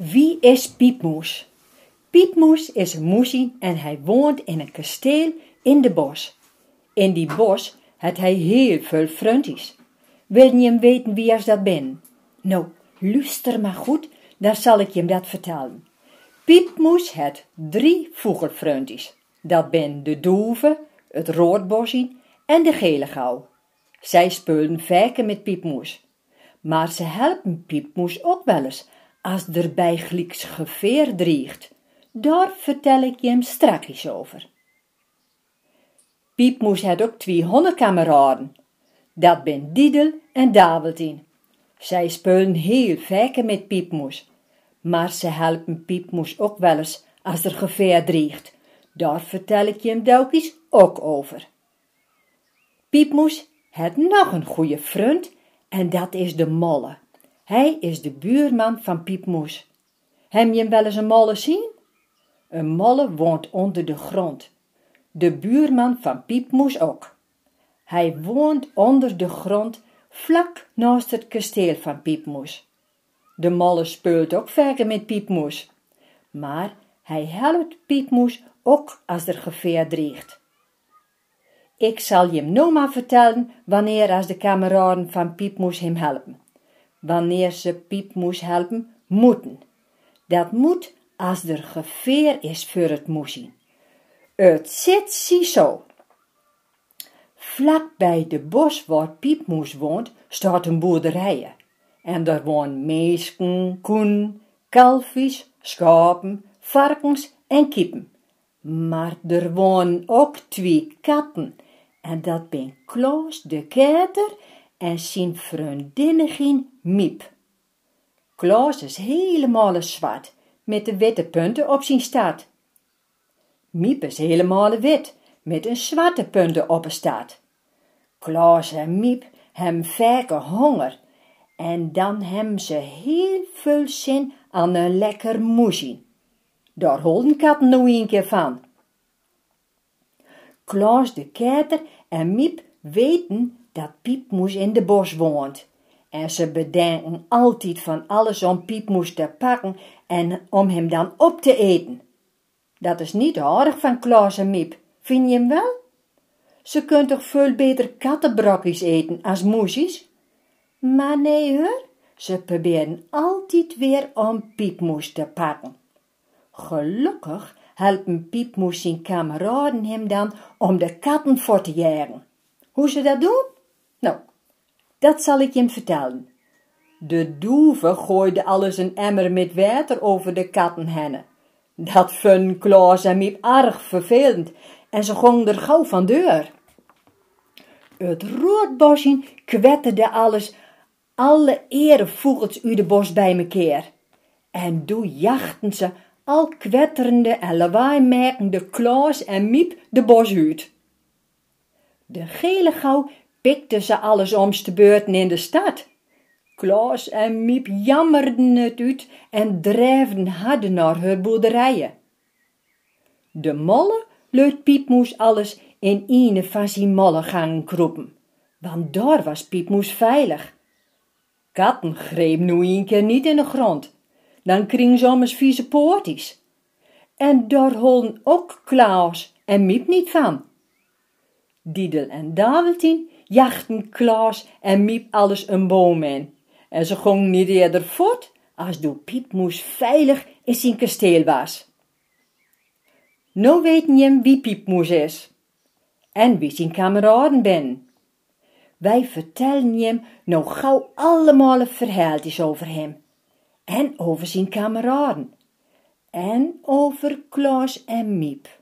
Wie is Piepmoes? Piepmoes is een moesie en hij woont in een kasteel in de bos. In die bos had hij heel veel vriendjes. Wil je hem weten wie als dat ben? Nou, luister maar goed, dan zal ik je hem dat vertellen. Piepmoes had drie vogelvriendjes. Dat ben de doeve, het roodbosje en de gele gauw. Zij spelen vaker met Piepmoes. Maar ze helpen Piepmoes ook wel eens als er bij glieks geveer driegt. Daar vertel ik je hem strakjes over. Piepmoes had ook twee hondenkameraden. Dat ben Diedel en Daveltien. Zij spelen heel vaker met Piepmoes. Maar ze helpen Piepmoes ook wel eens als er geveer driegt. Daar vertel ik je hem telkens ook over. Piepmoes had nog een goede vriend en dat is de molle. Hij is de buurman van Piepmoes. Heb je hem wel eens een molle zien? Een molle woont onder de grond. De buurman van Piepmoes ook. Hij woont onder de grond, vlak naast het kasteel van Piepmoes. De molle speelt ook vaker met Piepmoes. Maar hij helpt Piepmoes ook als er geveer dreigt. Ik zal je hem nou maar vertellen wanneer als de kameraden van Piepmoes hem helpen wanneer ze Piepmoes helpen, moeten. Dat moet als er geveer is voor het moesie. Het zit zo. Vlak bij de bos waar Piepmoes woont, staat een boerderij. En daar wonen meesken, koen, kalfjes, schapen, varkens en kippen. Maar er wonen ook twee katten. En dat ben Klaas de keter en zijn vriendinnegin Miep. Klaas is helemaal zwart, met de witte punten op zijn staart. Miep is helemaal wit, met een zwarte punten op een staart. Klaas en Miep hebben vaker honger, en dan hebben ze heel veel zin aan een lekker moesie. Daar holden katten nou een keer van. Klaas de keter en Miep weten dat Piepmoes in de bos woont. En ze bedenken altijd van alles om Piepmoes te pakken en om hem dan op te eten. Dat is niet aardig van Klaas en Miep, vind je hem wel? Ze kunt toch veel beter kattenbrokjes eten als moesjes? Maar nee hoor, ze proberen altijd weer om Piepmoes te pakken. Gelukkig helpen Piepmoes zijn kameraden hem dan om de katten voor te jagen. Hoe ze dat doen? Nou, dat zal ik je vertellen. De doeve gooide alles een emmer met water over de kattenhennen. Dat vond Klaas en Miep erg vervelend en ze gingen er gauw van deur. Het roodbosje kwetterde alles, alle erevogels uit de bos bij mekaar. En toen jachten ze al kwetterende en lawaai Klaas en Miep de bos uit. De gele gauw pikten ze alles om's te beurten in de stad. Klaas en Miep jammerden het uit en drijfden hadden naar hun boerderijen. De molle leut Piepmoes alles in een van zijn mollegangen kroepen, want daar was Piepmoes veilig. Katten greep nu een keer niet in de grond, dan kring zomers vieze poorties. En daar holden ook Klaas en Miep niet van. Diedel en Daveltien jachten Klaas en Miep alles een boom in. En ze gingen niet eerder voort als de Piepmoes veilig in zijn kasteel was. Nou weten je wie Piepmoes is en wie zijn kameraden ben. Wij vertellen je nou gauw allemaal verhaaltjes over hem en over zijn kameraden en over Klaas en Miep.